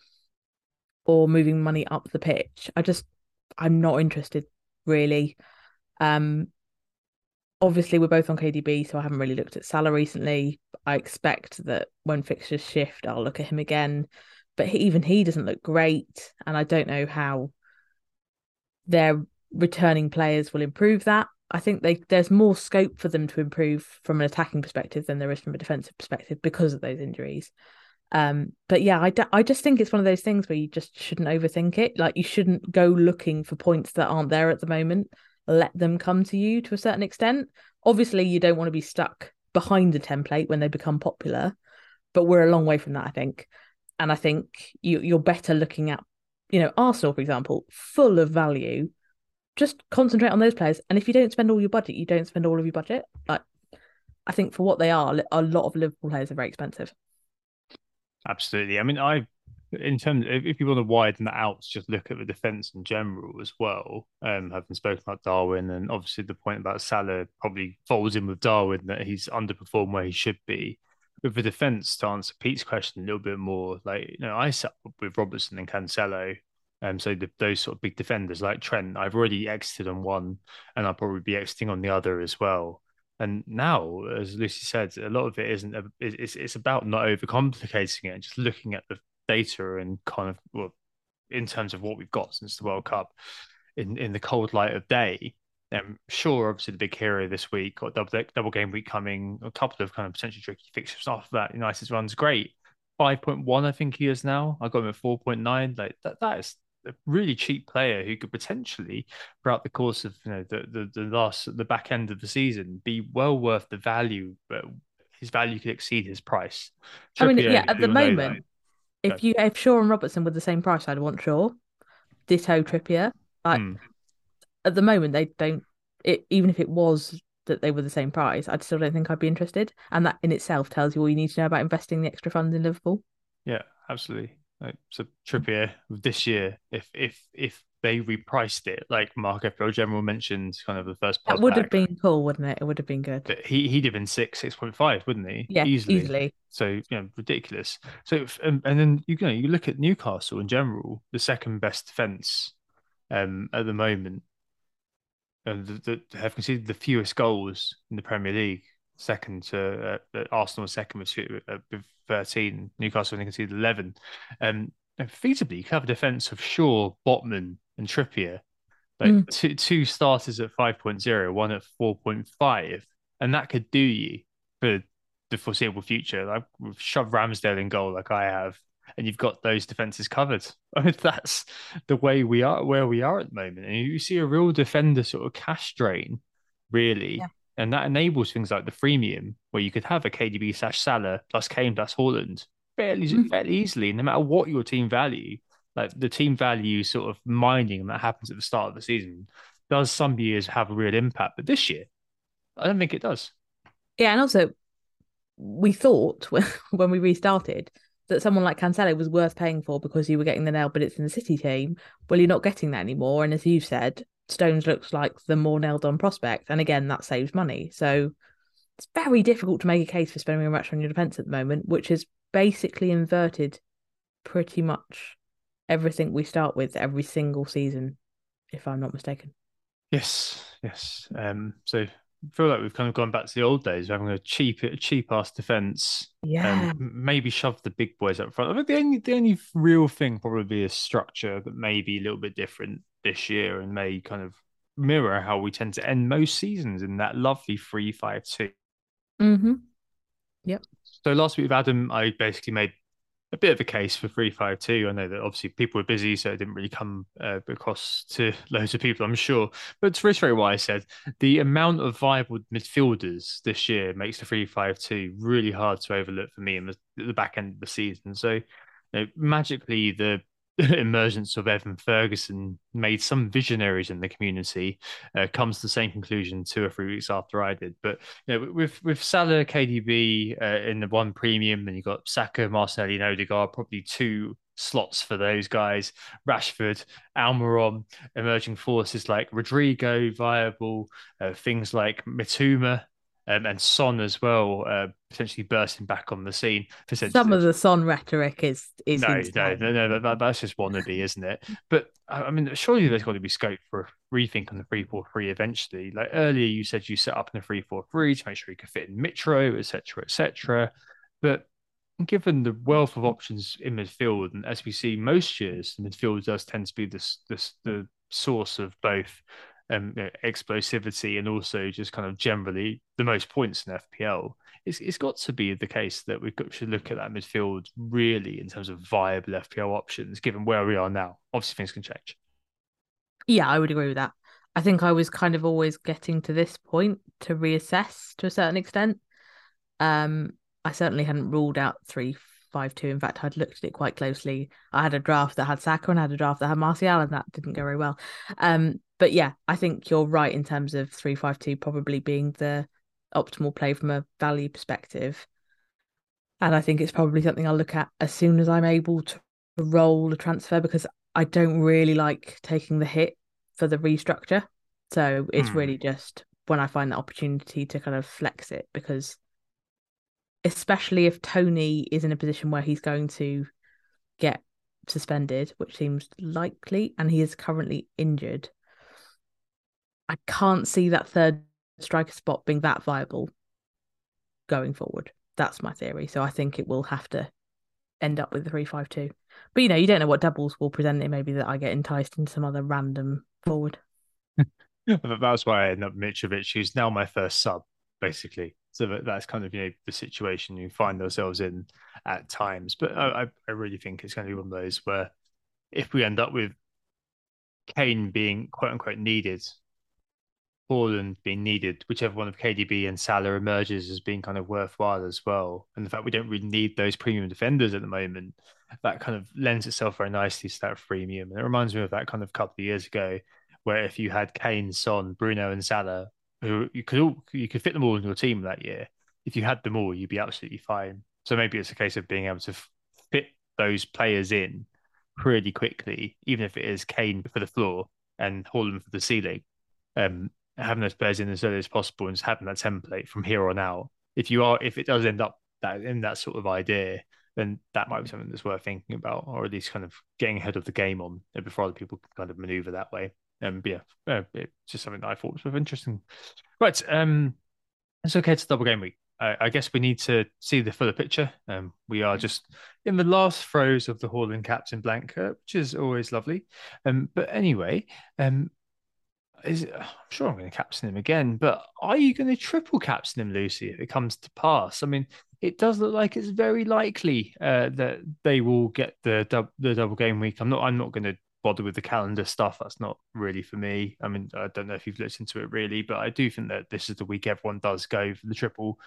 or moving money up the pitch. I just I'm not interested really. Um obviously we're both on KDB, so I haven't really looked at Salah recently. I expect that when fixtures shift, I'll look at him again. But he, even he doesn't look great, and I don't know how their returning players will improve that. I think they there's more scope for them to improve from an attacking perspective than there is from a defensive perspective because of those injuries. Um, but yeah, I, d- I just think it's one of those things where you just shouldn't overthink it. Like you shouldn't go looking for points that aren't there at the moment. Let them come to you to a certain extent. Obviously, you don't want to be stuck behind a template when they become popular, but we're a long way from that, I think. And I think you you're better looking at, you know, Arsenal, for example, full of value. Just concentrate on those players, and if you don't spend all your budget, you don't spend all of your budget. Like, I think for what they are, a lot of Liverpool players are very expensive. Absolutely. I mean, I, in terms, if, if you want to widen that out, just look at the defense in general as well. Um, having spoken about Darwin, and obviously the point about Salah probably folds in with Darwin that he's underperformed where he should be. With the defense, to answer Pete's question a little bit more, like you know, I sat with Robertson and Cancelo Um, so the, those sort of big defenders like Trent, I've already exited on one, and I'll probably be exiting on the other as well. And now, as Lucy said, a lot of it isn't. A, it's it's about not overcomplicating it and just looking at the data and kind of well, in terms of what we've got since the World Cup, in in the cold light of day. Um, Shaw, obviously the big hero this week, got double double game week coming, a couple of kind of potentially tricky fixtures after that. United's run's great. Five point one, I think he is now. I got him at four point nine. Like that, that is a really cheap player who could potentially, throughout the course of you know the the, the last the back end of the season, be well worth the value. But his value could exceed his price. I mean, yeah, at the moment, if you if Shaw and Robertson were the same price, I'd want Shaw. Ditto Trippier. Like mm. at the moment, they don't. It, even if it was that they were the same price, I still don't think I'd be interested. And that in itself tells you all you need to know about investing the extra funds in Liverpool. Yeah, absolutely. Like, so Trippier this year, if if if they repriced it, like Mark FPL General mentioned, kind of the first. That would back, have been cool, wouldn't it? It would have been good. But he he'd have been six six point five, wouldn't he? Yeah, easily. easily. So you know, ridiculous. So and, and then you know you look at Newcastle in general, the second best defense um, at the moment, and the, the, have conceded the fewest goals in the Premier League second to uh, Arsenal second with, uh, with 13, Newcastle only conceded 11. Um, feasibly, you could have a defence of Shaw, Botman, and Trippier. Like mm. two, two starters at 5.0, one at 4.5, and that could do you for the foreseeable future. Like shove Ramsdale in goal like I have, and you've got those defenses covered. I mean, that's the way we are, where we are at the moment. And you see a real defender sort of cash drain, really. Yeah. And that enables things like the freemium, where you could have a KDB slash Salah plus Kane plus Haaland fairly, mm. fairly easily, no matter what your team value. Like the team value sort of mining and that happens at the start of the season does some years have a real impact, but this year, I don't think it does. Yeah, and also we thought when we restarted that someone like Cancelo was worth paying for because you were getting the nail, but it's in the City team. Well, you're not getting that anymore, and as you've said, Stones looks like the more nailed on prospect. And again, that saves money. So it's very difficult to make a case for spending a much on your defence at the moment, which is basically inverted pretty much everything we start with every single season, if I'm not mistaken. Yes, yes. Um, so I feel like we've kind of gone back to the old days, having a cheap, a cheap ass defense. Yeah. Um, maybe shove the big boys up front. I think the only, the only real thing probably is structure that may be a little bit different this year and may kind of mirror how we tend to end most seasons in that lovely three five two. Mm-hmm. Yep. So last week with Adam, I basically made a bit of a case for three five two. I know that obviously people were busy, so it didn't really come uh, across to loads of people, I'm sure. But to reiterate what I said, the amount of viable midfielders this year makes the three five two really hard to overlook for me in the, the back end of the season. So you know, magically the emergence of Evan Ferguson made some visionaries in the community uh, comes to the same conclusion two or three weeks after I did. But you know, with with Salah, KDB uh, in the one premium, then you got Saka, Martinelli, and Odegaard, probably two slots for those guys. Rashford, Almiron, emerging forces like Rodrigo, viable uh, things like Mitoma um, and Son as well, uh, potentially bursting back on the scene. For Some of the Son rhetoric is is no, no, no, no, that, that's just wannabe, isn't it? But I mean, surely there's got to be scope for a rethink on the three four three eventually. Like earlier, you said you set up in a three four three to make sure you could fit in Mitro, etc., etc. But given the wealth of options in midfield, and as we see most years, the midfield does tend to be this this the source of both um, you know, explosivity and also just kind of generally the most points in FPL, it's, it's got to be the case that we should look at that midfield really in terms of viable FPL options, given where we are now. Obviously, things can change. Yeah, I would agree with that. I think I was kind of always getting to this point to reassess to a certain extent. Um, I certainly hadn't ruled out three five two. In fact, I'd looked at it quite closely. I had a draft that had Saka and I had a draft that had Martial, and that didn't go very well. Um, but yeah, I think you're right in terms of three five two probably being the optimal play from a value perspective. And I think it's probably something I'll look at as soon as I'm able to roll the transfer because I don't really like taking the hit for the restructure. So it's hmm. really just when I find the opportunity to kind of flex it because especially if Toney is in a position where he's going to get suspended, which seems likely, and he is currently injured. I can't see that third striker spot being that viable going forward. That's my theory. So I think it will have to end up with the three five two. But you know, you don't know what doubles will present. It may be that I get enticed into some other random forward. that's why I end up Mitrovic, who's now my first sub, basically. So that, that's kind of you know the situation you find ourselves in at times. But I, I really think it's going to be one of those where if we end up with Kane being quote unquote needed, Haaland being needed, whichever one of KDB and Salah emerges as being kind of worthwhile as well. And the fact we don't really need those premium defenders at the moment, that kind of lends itself very nicely to that freemium. And it reminds me of that kind of couple of years ago, where if you had Kane, Son, Bruno, and Salah who you could all you could fit them all in your team that year. If you had them all, you'd be absolutely fine. So maybe it's a case of being able to fit those players in pretty quickly, even if it is Kane for the floor and Haaland for the ceiling. Um, having those players in as early as possible and just having that template from here on out. If you are, if it does end up that in that sort of idea, then that might be something that's worth thinking about, or at least kind of getting ahead of the game on before other people can kind of maneuver that way. Um, yeah, uh, it's just something that I thought was sort of interesting. Right, um, let's okay to double game week. I, I, guess we need to see the fuller picture. Um, we are just in the last throes of the Haaland captain blank, uh, which is always lovely. Um, but anyway, um, is I'm sure I'm going to captain him again, but are you going to triple captain him, Lucy, if it comes to pass? I mean, it does look like it's very likely uh, that they will get the dub, the double game week. I'm not I'm not going to bother with the calendar stuff. That's not really for me. I mean, I don't know if you've looked into it really, but I do think that this is the week everyone does go for the triple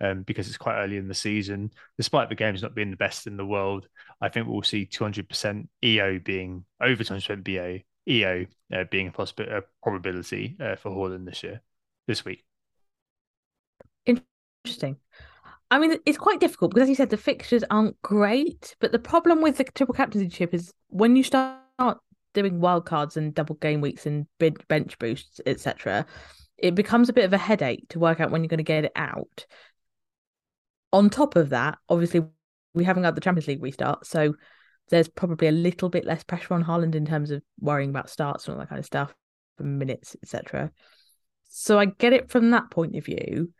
um, because it's quite early in the season. Despite the games not being the best in the world, I think we'll see 200% EO being over 200% BO, EO uh, being a, possibility, a probability uh, for Haaland this year, this week. Interesting. I mean, it's quite difficult because, as you said, the fixtures aren't great. But the problem with the triple captainship is when you start doing wildcards and double game weeks and bench boosts, etc., it becomes a bit of a headache to work out when you're going to get it out. On top of that, obviously, we haven't got the Champions League restart, so there's probably a little bit less pressure on Haaland in terms of worrying about starts and all that kind of stuff, minutes, etc. So I get it from that point of view.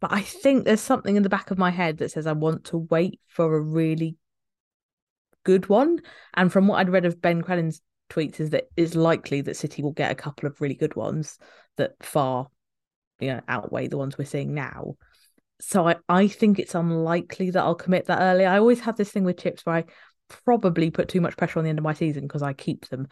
But I think there's something in the back of my head that says I want to wait for a really good one. And from what I'd read of Ben Crellin's tweets, is that it's likely that City will get a couple of really good ones that far, you know, outweigh the ones we're seeing now. So I, I think it's unlikely that I'll commit that early. I always have this thing with chips where I probably put too much pressure on the end of my season because I keep them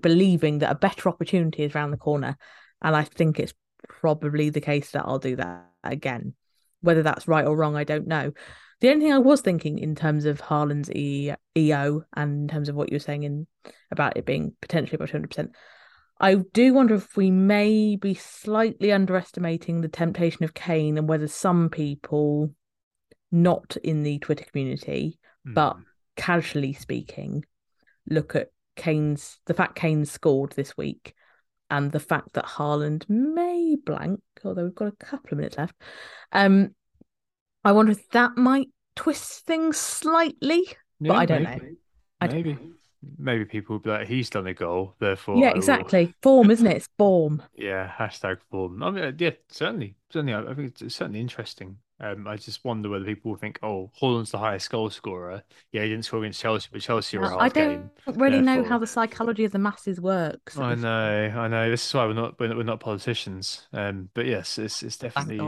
believing that a better opportunity is around the corner. And I think it's probably the case that I'll do that again. Whether that's right or wrong, I don't know. The only thing I was thinking in terms of Haaland's e- EO and in terms of what you were saying in about it being potentially about 200%, I do wonder if we may be slightly underestimating the temptation of Kane and whether some people, not in the Twitter community, mm. but casually speaking, look at Kane's the fact Kane scored this week and the fact that Haaland may blank, although we've got a couple of minutes left, um, I wonder if that might twist things slightly, yeah, but I don't maybe. know. I maybe. Don't know. Maybe people will be like, he's done a goal, therefore. Yeah, exactly. Form, isn't it? It's form. Yeah, hashtag form. I mean, yeah, certainly. Certainly. I think it's certainly interesting. Um, I just wonder whether people will think, oh, Haaland's the highest goal scorer. Yeah, he didn't score against Chelsea, but Chelsea a I don't game, really therefore... know how the psychology of the masses works. I know, I know. This is why we're not we're not, politicians. Um, but yes, it's it's definitely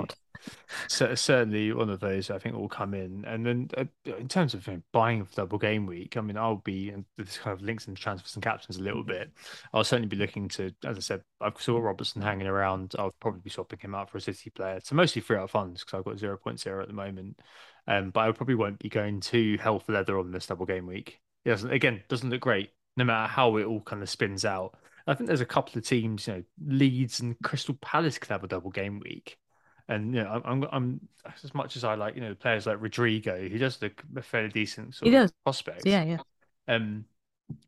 certainly one of those I think will come in. And then uh, in terms of you know, buying for double game week, I mean, I'll be and this kind of links and transfers and captains a little bit. I'll certainly be looking to, as I said, I've saw Robertson hanging around. I'll probably be swapping him out for a City player. So mostly free out funds because I've got 0.0 at the moment. Um, but I probably won't be going too hell for leather on this double game week. It doesn't again doesn't look great no matter how it all kind of spins out. I think there's a couple of teams, you know, Leeds and Crystal Palace could have a double game week. And you know, I'm, I'm as much as I like, you know, players like Rodrigo, he does look a fairly decent sort he of does. prospect. Yeah, yeah. Um,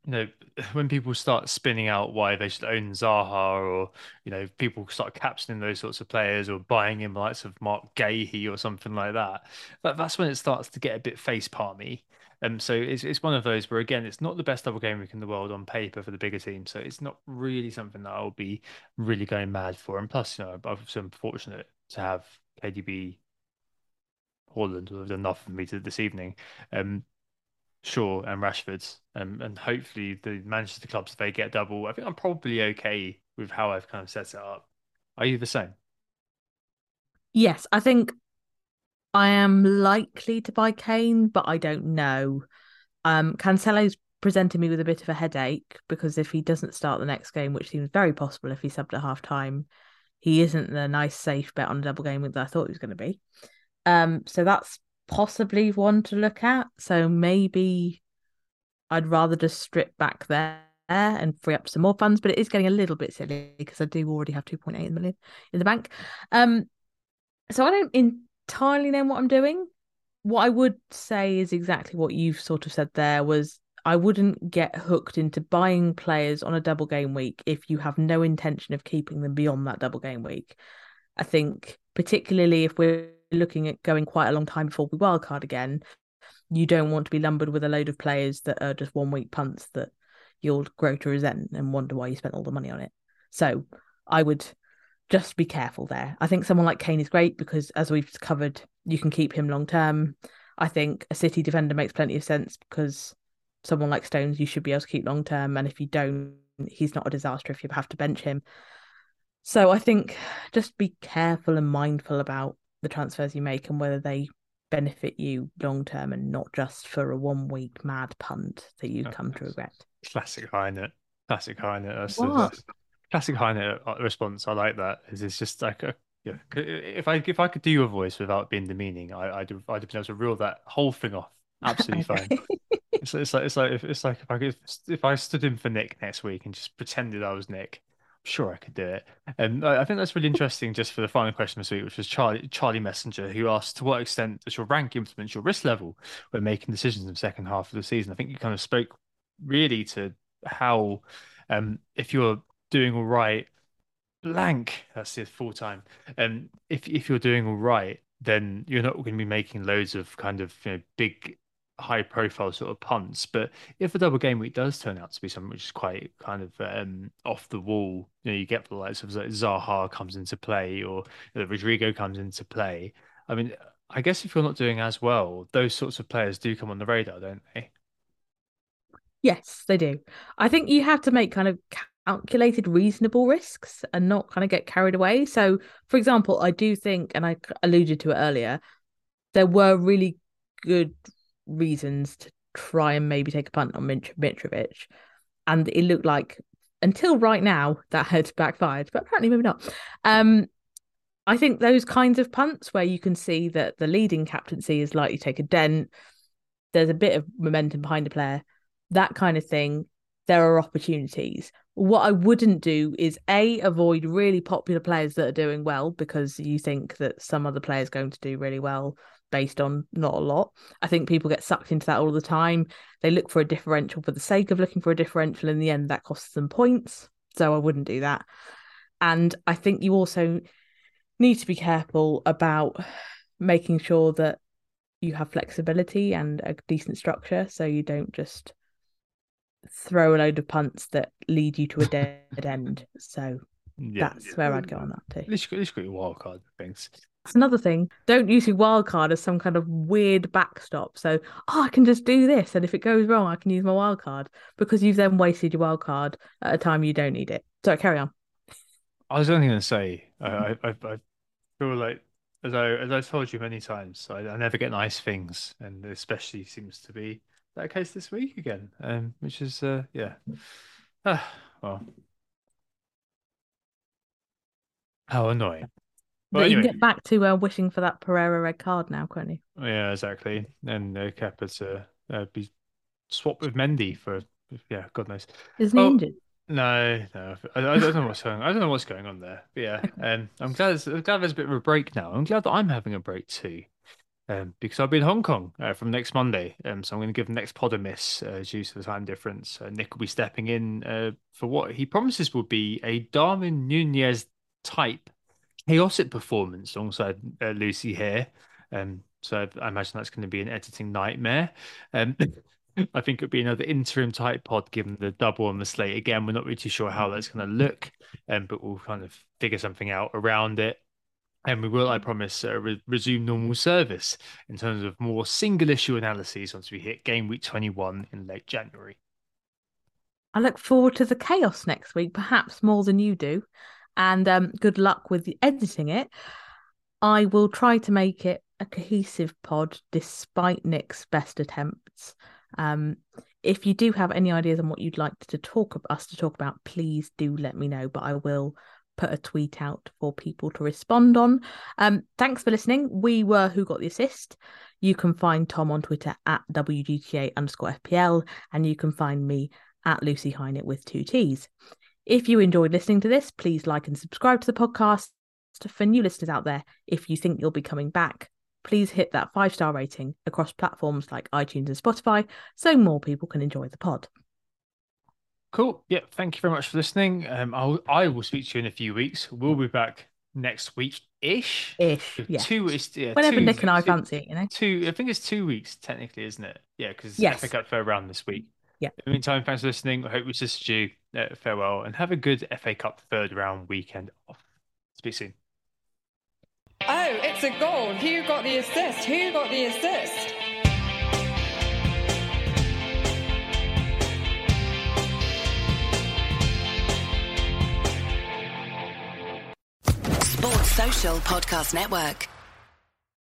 you know, when people start spinning out why they should own Zaha, or you know, people start captaining those sorts of players, or buying him likes of Marc Guéhi or something like that, that that's when it starts to get a bit face palmy. Um, so it's it's one of those where again, it's not the best double game week in the world on paper for the bigger team. So it's not really something that I'll be really going mad for. And plus, you know, I've been fortunate to have KDB Haaland who have done enough for me to this evening. Um, Shaw and Rashford, um, and hopefully the Manchester clubs if they get double. I think I'm probably okay with how I've kind of set it up. Are you the same? Yes, I think I am likely to buy Kane, but I don't know. Um, Cancelo's presented me with a bit of a headache because if he doesn't start the next game, which seems very possible if he's subbed at half time, he isn't the nice safe bet on a double game that I thought he was going to be. Um, so that's possibly one to look at. So maybe I'd rather just strip back there and free up some more funds, but it is getting a little bit silly because I do already have 2.8 million in the bank. Um, so I don't entirely know what I'm doing. What I would say is exactly what you've sort of said there was I wouldn't get hooked into buying players on a double game week if you have no intention of keeping them beyond that double game week. I think particularly if we're looking at going quite a long time before we wildcard again, you don't want to be lumbered with a load of players that are just one week punts that you'll grow to resent and wonder why you spent all the money on it. So I would just be careful there. I think someone like Kane is great because, as we've covered, you can keep him long term. I think a City defender makes plenty of sense because someone like Stones you should be able to keep long term, and if you don't, he's not a disaster if you have to bench him. So I think just be careful and mindful about the transfers you make and whether they benefit you long term and not just for a one week mad punt that you come to regret. Classic Hynett. Classic Hynett. That's, classic Hynett uh, response. I like that. It's, it's just like a, yeah. If I if I could do your voice without being demeaning, I, I'd I'd have been able to reel that whole thing off. Absolutely fine. It's, it's like it's like if it's like if I could if I stood in for Nick next week and just pretended I was Nick, I'm sure I could do it. And I I think that's really interesting. Just for the final question this week, which was Charlie Charlie Messenger, who asked, "To what extent does your rank influence your risk level when making decisions in the second half of the season?" I think you kind of spoke really to how, um, if you're doing all right, blank, that's the full time. Um, if if you're doing all right, then you're not going to be making loads of kind of you know, big high profile sort of punts. But if a double game week does turn out to be something which is quite kind of um, off the wall, you know, you get the likes of Zaha comes into play or you know, Rodrigo comes into play. I mean, I guess if you're not doing as well, those sorts of players do come on the radar, don't they? Yes, they do. I think you have to make kind of calculated, reasonable risks and not kind of get carried away. So, for example, I do think, and I alluded to it earlier, there were really good reasons to try and maybe take a punt on Mitrovic. And it looked like until right now that had backfired, but apparently maybe not. Um, I think those kinds of punts where you can see that the leading captaincy is likely to take a dent, there's a bit of momentum behind the player, that kind of thing, there are opportunities. What I wouldn't do is A, avoid really popular players that are doing well because you think that some other player is going to do really well based on not a lot. I think people get sucked into that all the time. They look for a differential for the sake of looking for a differential. In the end, that costs them points. So I wouldn't do that. And I think you also need to be careful about making sure that you have flexibility and a decent structure so you don't just throw a load of punts that lead you to a dead end. So Yeah. that's where I'd go on that too. At least, at least got your wild card things. That's another thing. Don't use your wild card as some kind of weird backstop. So, oh, I can just do this, and if it goes wrong, I can use my wild card because you've then wasted your wild card at a time you don't need it. So carry on. I was only going to say, I, I, I I feel like, as I as I told you many times, I, I never get nice things, and especially seems to be that case this week again. Um, which is, uh, yeah, ah, well, how annoying. Well, But you can get back to uh, wishing for that Pereira red card now, can't you? yeah, exactly. And uh, Kepa to uh, be swapped with Mendy for, yeah, God knows. Isn't he Oh, injured? No, no, I, I don't know what's going. I don't know what's going on there. But yeah, um, I'm glad. I'm glad there's a bit of a break now. I'm glad that I'm having a break too, um, because I'll be in Hong Kong uh, from next Monday. Um, so I'm going to give the next pod a miss uh, due to the time difference. Uh, Nick will be stepping in uh, for what he promises will be a Darwin Nunez type chaotic performance alongside uh, Lucy here. Um, So I imagine that's going to be an editing nightmare. Um, I think it'll be another interim type pod given the double on the slate. Again, we're not really too sure how that's going to look, um, but we'll kind of figure something out around it. And we will, I promise, uh, re- resume normal service in terms of more single issue analyses once we hit game week 21 in late January. I look forward to the chaos next week, perhaps more than you do. And um, good luck with editing it. I will try to make it a cohesive pod despite Nick's best attempts. Um, if you do have any ideas on what you'd like to talk us to talk about, please do let me know. But I will put a tweet out for people to respond on. Um, thanks for listening. We were Who Got the Assist. You can find Tom on Twitter at WGTA underscore FPL, and you can find me at Lucy Hynett with two T's. If you enjoyed listening to this, please like and subscribe to the podcast. For new listeners out there, if you think you'll be coming back, please hit that five star rating across platforms like iTunes and Spotify so more people can enjoy the pod. Cool. Yeah. Thank you very much for listening. Um, I'll, I will speak to you in a few weeks. We'll be back next week ish. Ish. Yeah. Two is yeah, Whenever two, Nick and I two- fancy it, you know. Two. I think it's two weeks technically, isn't it? Yeah, because Yes. FA Cup third round this week. Yeah. In the meantime, thanks for listening. I hope we assisted you. Uh, farewell and have a good FA Cup third round weekend off. Speak soon. Oh, it's a goal. Who got the assist? Who got the assist? Sports Social Podcast Network.